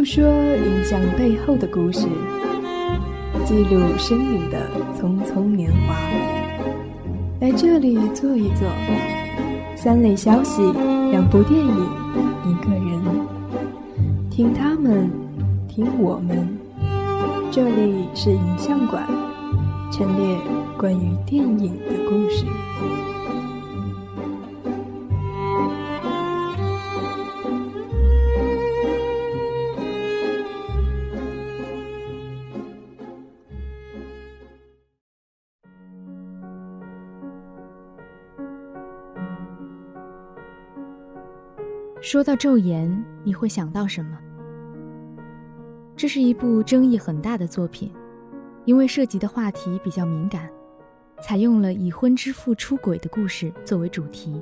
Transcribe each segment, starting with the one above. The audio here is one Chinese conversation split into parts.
诉说影像背后的故事，记录身影的匆匆年华。来这里坐一坐，三类消息，两部电影，一个人，听他们，听我们。这里是影像馆，陈列关于电影的故事。说到《昼颜》，你会想到什么？这是一部争议很大的作品，因为涉及的话题比较敏感，采用了已婚之父出轨的故事作为主题。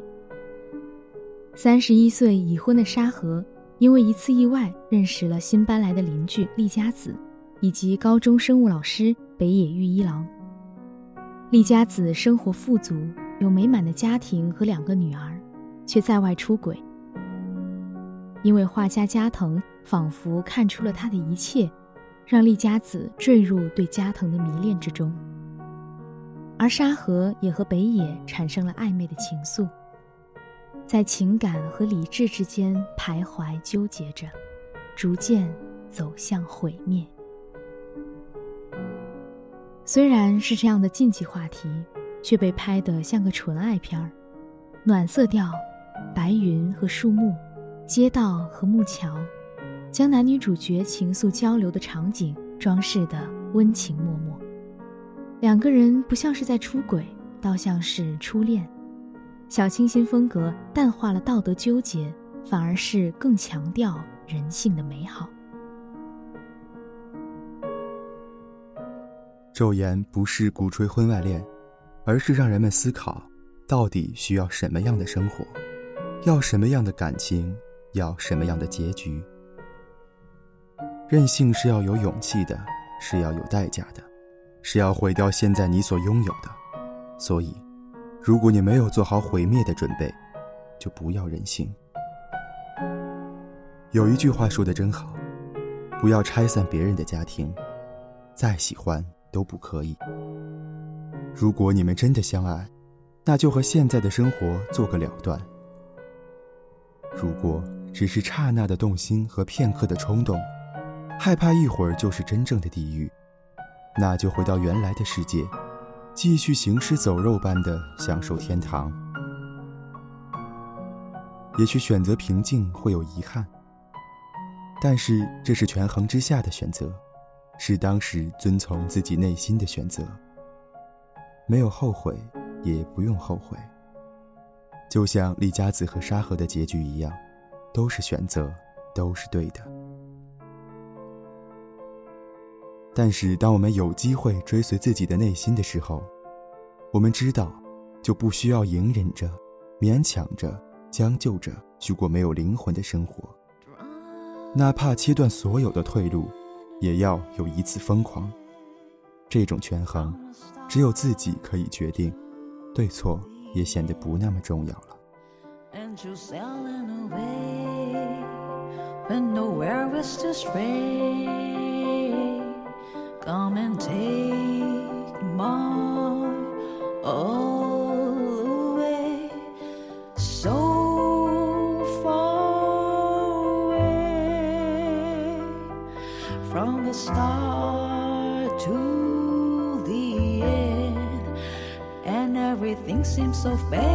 三十一岁已婚的沙河，因为一次意外认识了新搬来的邻居丽佳子，以及高中生物老师北野玉一郎。丽佳子生活富足，有美满的家庭和两个女儿，却在外出轨。因为画家加藤仿佛看出了他的一切，让丽佳子坠入对加藤的迷恋之中。而沙河也和北野产生了暧昧的情愫，在情感和理智之间徘徊纠结着，逐渐走向毁灭。虽然是这样的禁忌话题，却被拍得像个纯爱片儿，暖色调，白云和树木。街道和木桥，将男女主角情愫交流的场景装饰得温情脉脉。两个人不像是在出轨，倒像是初恋。小清新风格淡化了道德纠结，反而是更强调人性的美好。昼颜不是鼓吹婚外恋，而是让人们思考，到底需要什么样的生活，要什么样的感情。要什么样的结局？任性是要有勇气的，是要有代价的，是要毁掉现在你所拥有的。所以，如果你没有做好毁灭的准备，就不要任性。有一句话说的真好：不要拆散别人的家庭，再喜欢都不可以。如果你们真的相爱，那就和现在的生活做个了断。如果只是刹那的动心和片刻的冲动，害怕一会儿就是真正的地狱，那就回到原来的世界，继续行尸走肉般的享受天堂。也许选择平静会有遗憾，但是这是权衡之下的选择，是当时遵从自己内心的选择，没有后悔，也不用后悔。就像李佳子和沙河的结局一样。都是选择，都是对的。但是，当我们有机会追随自己的内心的时候，我们知道，就不需要隐忍着、勉强着、将就着去过没有灵魂的生活。哪怕切断所有的退路，也要有一次疯狂。这种权衡，只有自己可以决定，对错也显得不那么重要了。When nowhere is to stray. Come and take my all away, so far away from the start to the end, and everything seems so pale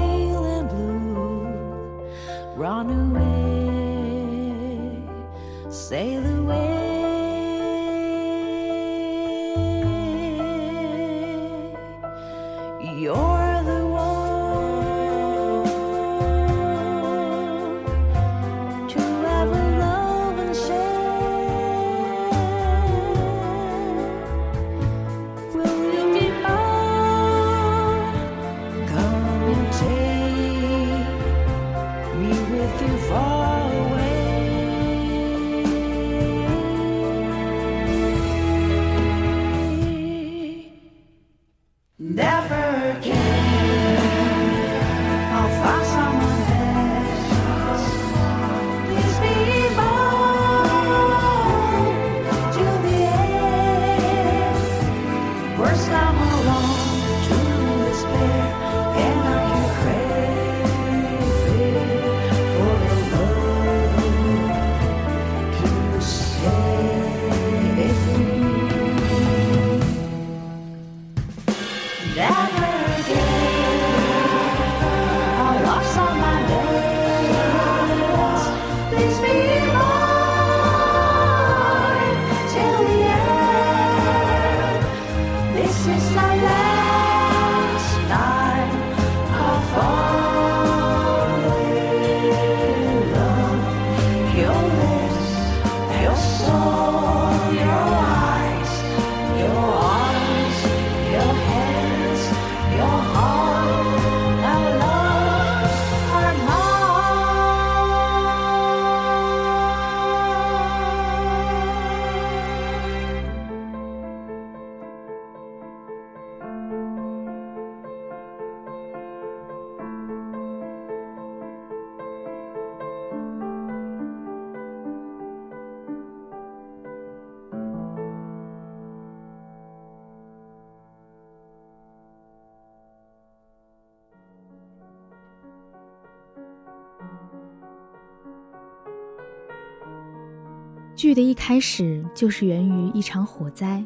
剧的一开始就是源于一场火灾，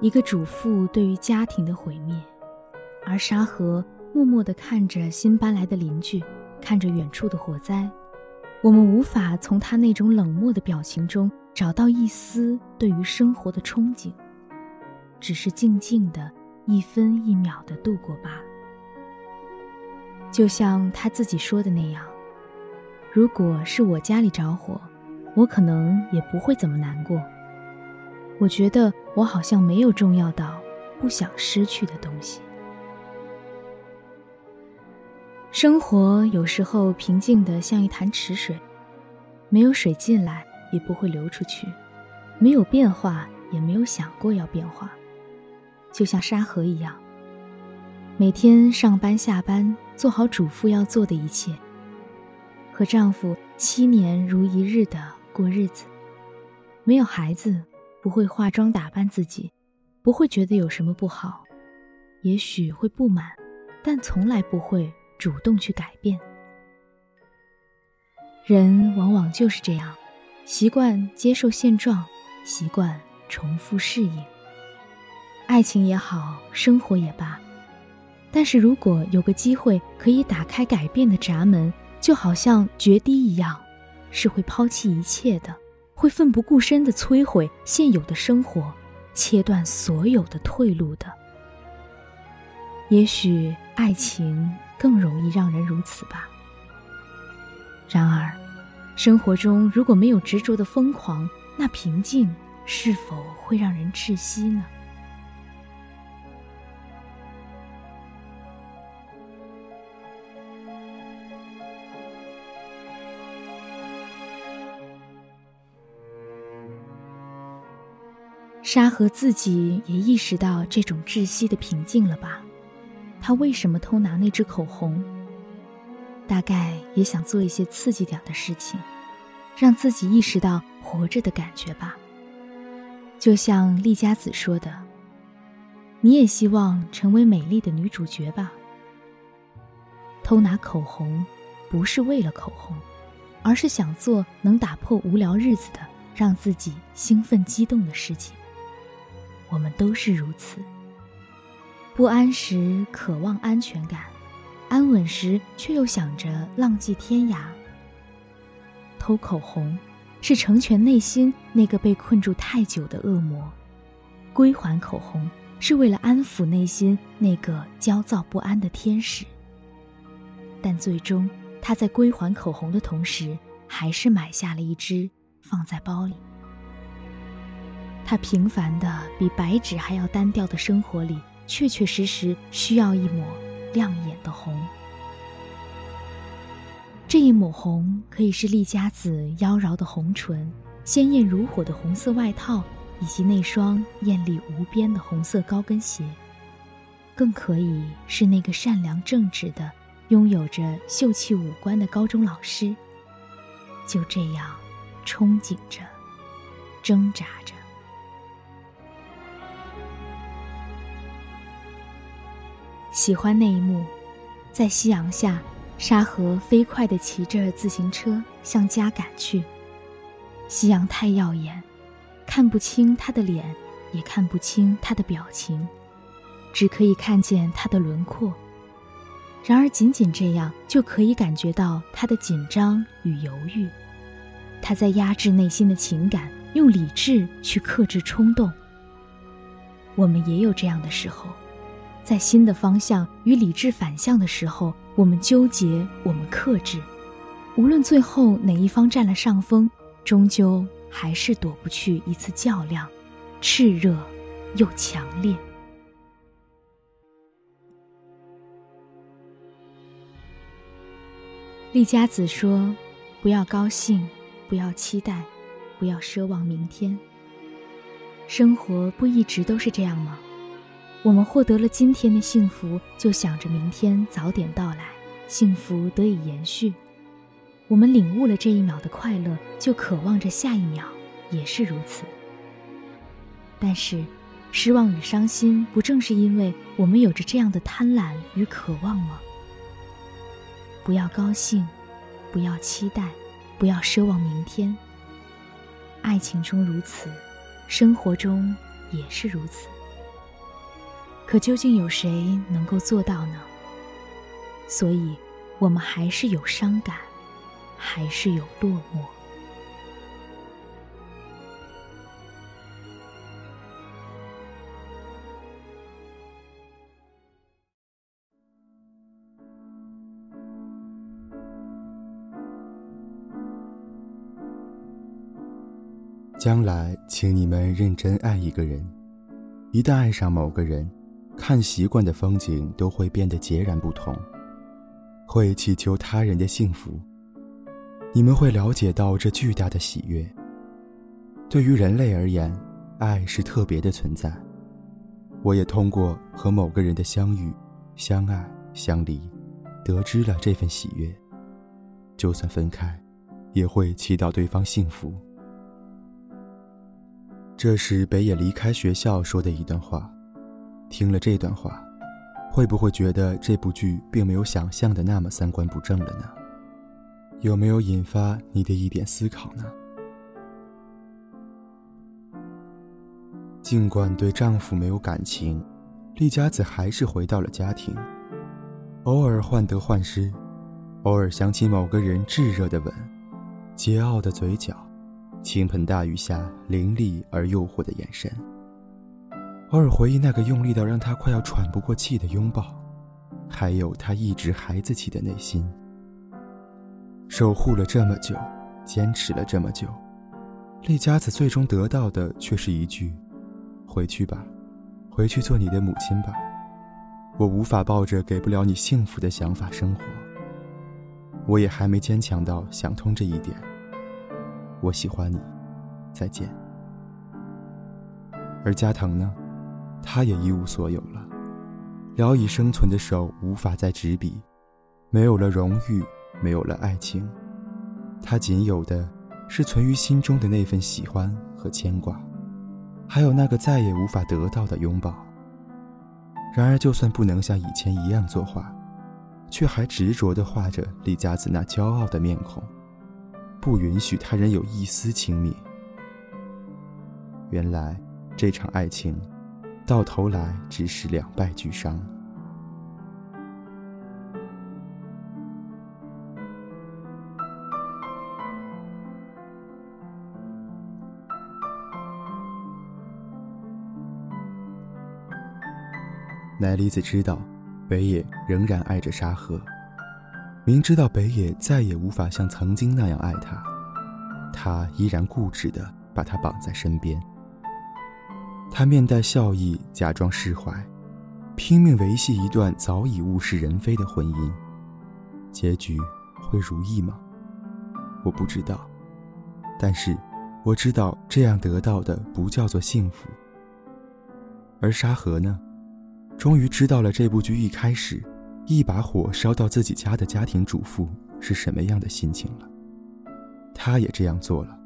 一个主妇对于家庭的毁灭，而沙河默默地看着新搬来的邻居，看着远处的火灾。我们无法从他那种冷漠的表情中找到一丝对于生活的憧憬，只是静静的一分一秒的度过罢了。就像他自己说的那样，如果是我家里着火。我可能也不会怎么难过。我觉得我好像没有重要到不想失去的东西。生活有时候平静的像一潭池水，没有水进来也不会流出去，没有变化也没有想过要变化，就像沙河一样，每天上班下班做好主妇要做的一切，和丈夫七年如一日的。过日子，没有孩子，不会化妆打扮自己，不会觉得有什么不好，也许会不满，但从来不会主动去改变。人往往就是这样，习惯接受现状，习惯重复适应。爱情也好，生活也罢，但是如果有个机会可以打开改变的闸门，就好像决堤一样。是会抛弃一切的，会奋不顾身的摧毁现有的生活，切断所有的退路的。也许爱情更容易让人如此吧。然而，生活中如果没有执着的疯狂，那平静是否会让人窒息呢？沙河自己也意识到这种窒息的平静了吧？他为什么偷拿那支口红？大概也想做一些刺激点的事情，让自己意识到活着的感觉吧。就像丽佳子说的：“你也希望成为美丽的女主角吧？”偷拿口红，不是为了口红，而是想做能打破无聊日子的、让自己兴奋激动的事情。我们都是如此。不安时渴望安全感，安稳时却又想着浪迹天涯。偷口红，是成全内心那个被困住太久的恶魔；归还口红，是为了安抚内心那个焦躁不安的天使。但最终，他在归还口红的同时，还是买下了一支，放在包里。他平凡的比白纸还要单调的生活里，确确实实需要一抹亮眼的红。这一抹红可以是丽佳子妖娆的红唇、鲜艳如火的红色外套，以及那双艳丽无边的红色高跟鞋，更可以是那个善良正直的、拥有着秀气五官的高中老师。就这样，憧憬着，挣扎着。喜欢那一幕，在夕阳下，沙河飞快地骑着自行车向家赶去。夕阳太耀眼，看不清他的脸，也看不清他的表情，只可以看见他的轮廓。然而，仅仅这样就可以感觉到他的紧张与犹豫。他在压制内心的情感，用理智去克制冲动。我们也有这样的时候。在新的方向与理智反向的时候，我们纠结，我们克制，无论最后哪一方占了上风，终究还是躲不去一次较量，炽热又强烈。丽佳子说：“不要高兴，不要期待，不要奢望明天。生活不一直都是这样吗？”我们获得了今天的幸福，就想着明天早点到来，幸福得以延续。我们领悟了这一秒的快乐，就渴望着下一秒也是如此。但是，失望与伤心，不正是因为我们有着这样的贪婪与渴望吗？不要高兴，不要期待，不要奢望明天。爱情中如此，生活中也是如此。可究竟有谁能够做到呢？所以，我们还是有伤感，还是有落寞。将来，请你们认真爱一个人。一旦爱上某个人，看习惯的风景都会变得截然不同，会祈求他人的幸福。你们会了解到这巨大的喜悦。对于人类而言，爱是特别的存在。我也通过和某个人的相遇、相爱、相离，得知了这份喜悦。就算分开，也会祈祷对方幸福。这是北野离开学校说的一段话。听了这段话，会不会觉得这部剧并没有想象的那么三观不正了呢？有没有引发你的一点思考呢？尽管对丈夫没有感情，丽佳子还是回到了家庭，偶尔患得患失，偶尔想起某个人炙热的吻，桀骜的嘴角。倾盆大雨下，凌厉而诱惑的眼神。偶尔回忆那个用力到让他快要喘不过气的拥抱，还有他一直孩子气的内心。守护了这么久，坚持了这么久，丽佳子最终得到的却是一句：“回去吧，回去做你的母亲吧。”我无法抱着给不了你幸福的想法生活。我也还没坚强到想通这一点。我喜欢你，再见。而加藤呢，他也一无所有了，聊以生存的手无法再执笔，没有了荣誉，没有了爱情，他仅有的是存于心中的那份喜欢和牵挂，还有那个再也无法得到的拥抱。然而，就算不能像以前一样作画，却还执着地画着李佳子那骄傲的面孔。不允许他人有一丝轻蔑。原来，这场爱情，到头来只是两败俱伤。乃里子知道，北野仍然爱着沙河。明知道北野再也无法像曾经那样爱他，他依然固执地把他绑在身边。他面带笑意，假装释怀，拼命维系一段早已物是人非的婚姻。结局会如意吗？我不知道，但是我知道这样得到的不叫做幸福。而沙河呢？终于知道了这部剧一开始。一把火烧到自己家的家庭主妇是什么样的心情了？他也这样做了，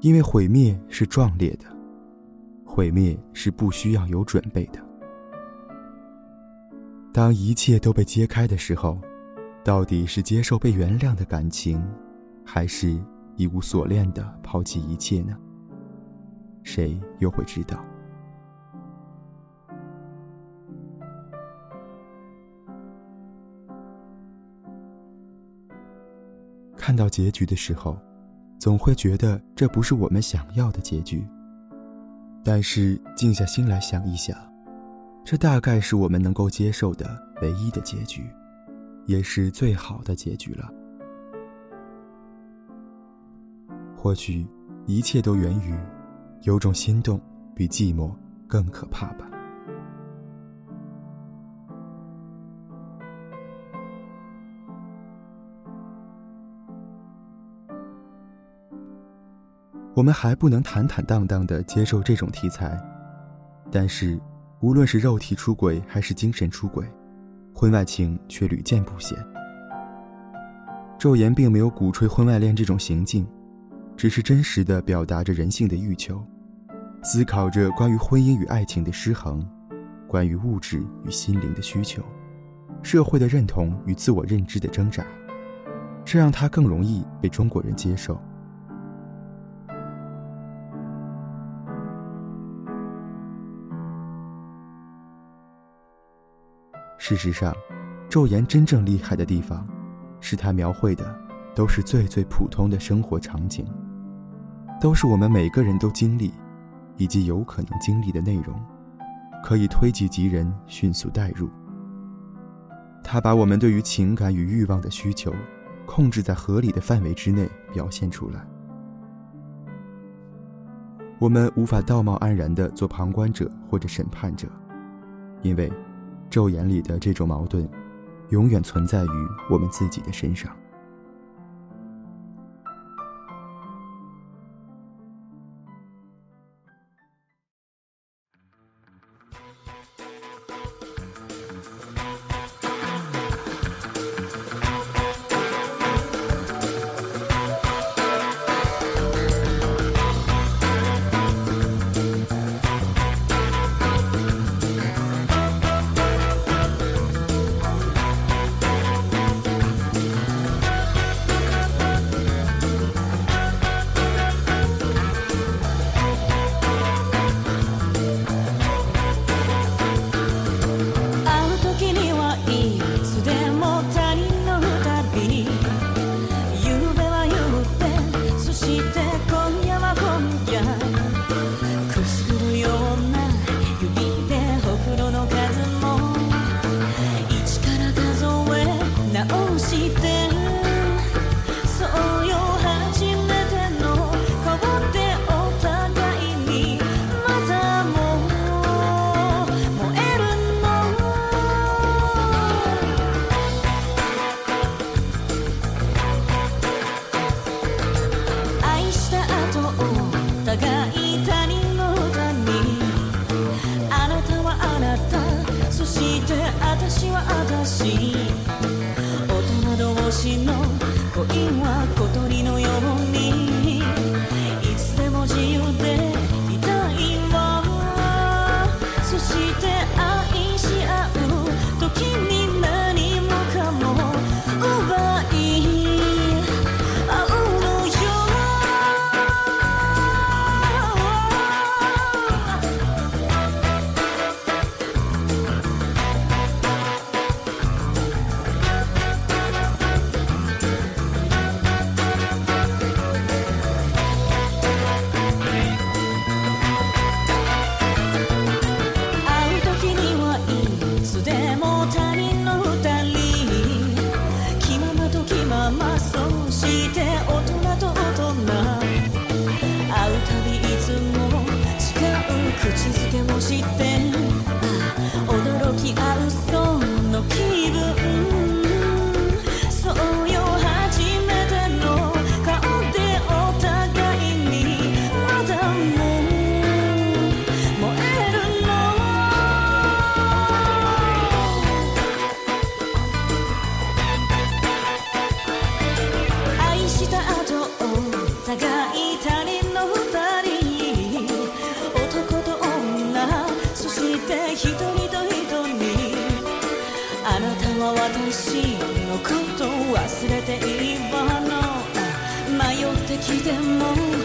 因为毁灭是壮烈的，毁灭是不需要有准备的。当一切都被揭开的时候，到底是接受被原谅的感情，还是一无所恋的抛弃一切呢？谁又会知道？看到结局的时候，总会觉得这不是我们想要的结局。但是静下心来想一想，这大概是我们能够接受的唯一的结局，也是最好的结局了。或许一切都源于有种心动比寂寞更可怕吧。我们还不能坦坦荡荡地接受这种题材，但是，无论是肉体出轨还是精神出轨，婚外情却屡见不鲜。昼颜并没有鼓吹婚外恋这种行径，只是真实的表达着人性的欲求，思考着关于婚姻与爱情的失衡，关于物质与心灵的需求，社会的认同与自我认知的挣扎，这让他更容易被中国人接受。事实上，昼颜真正厉害的地方，是他描绘的都是最最普通的生活场景，都是我们每个人都经历，以及有可能经历的内容，可以推己及人，迅速代入。他把我们对于情感与欲望的需求，控制在合理的范围之内表现出来。我们无法道貌岸然地做旁观者或者审判者，因为昼眼里的这种矛盾，永远存在于我们自己的身上。忘れていいわの。迷ってきても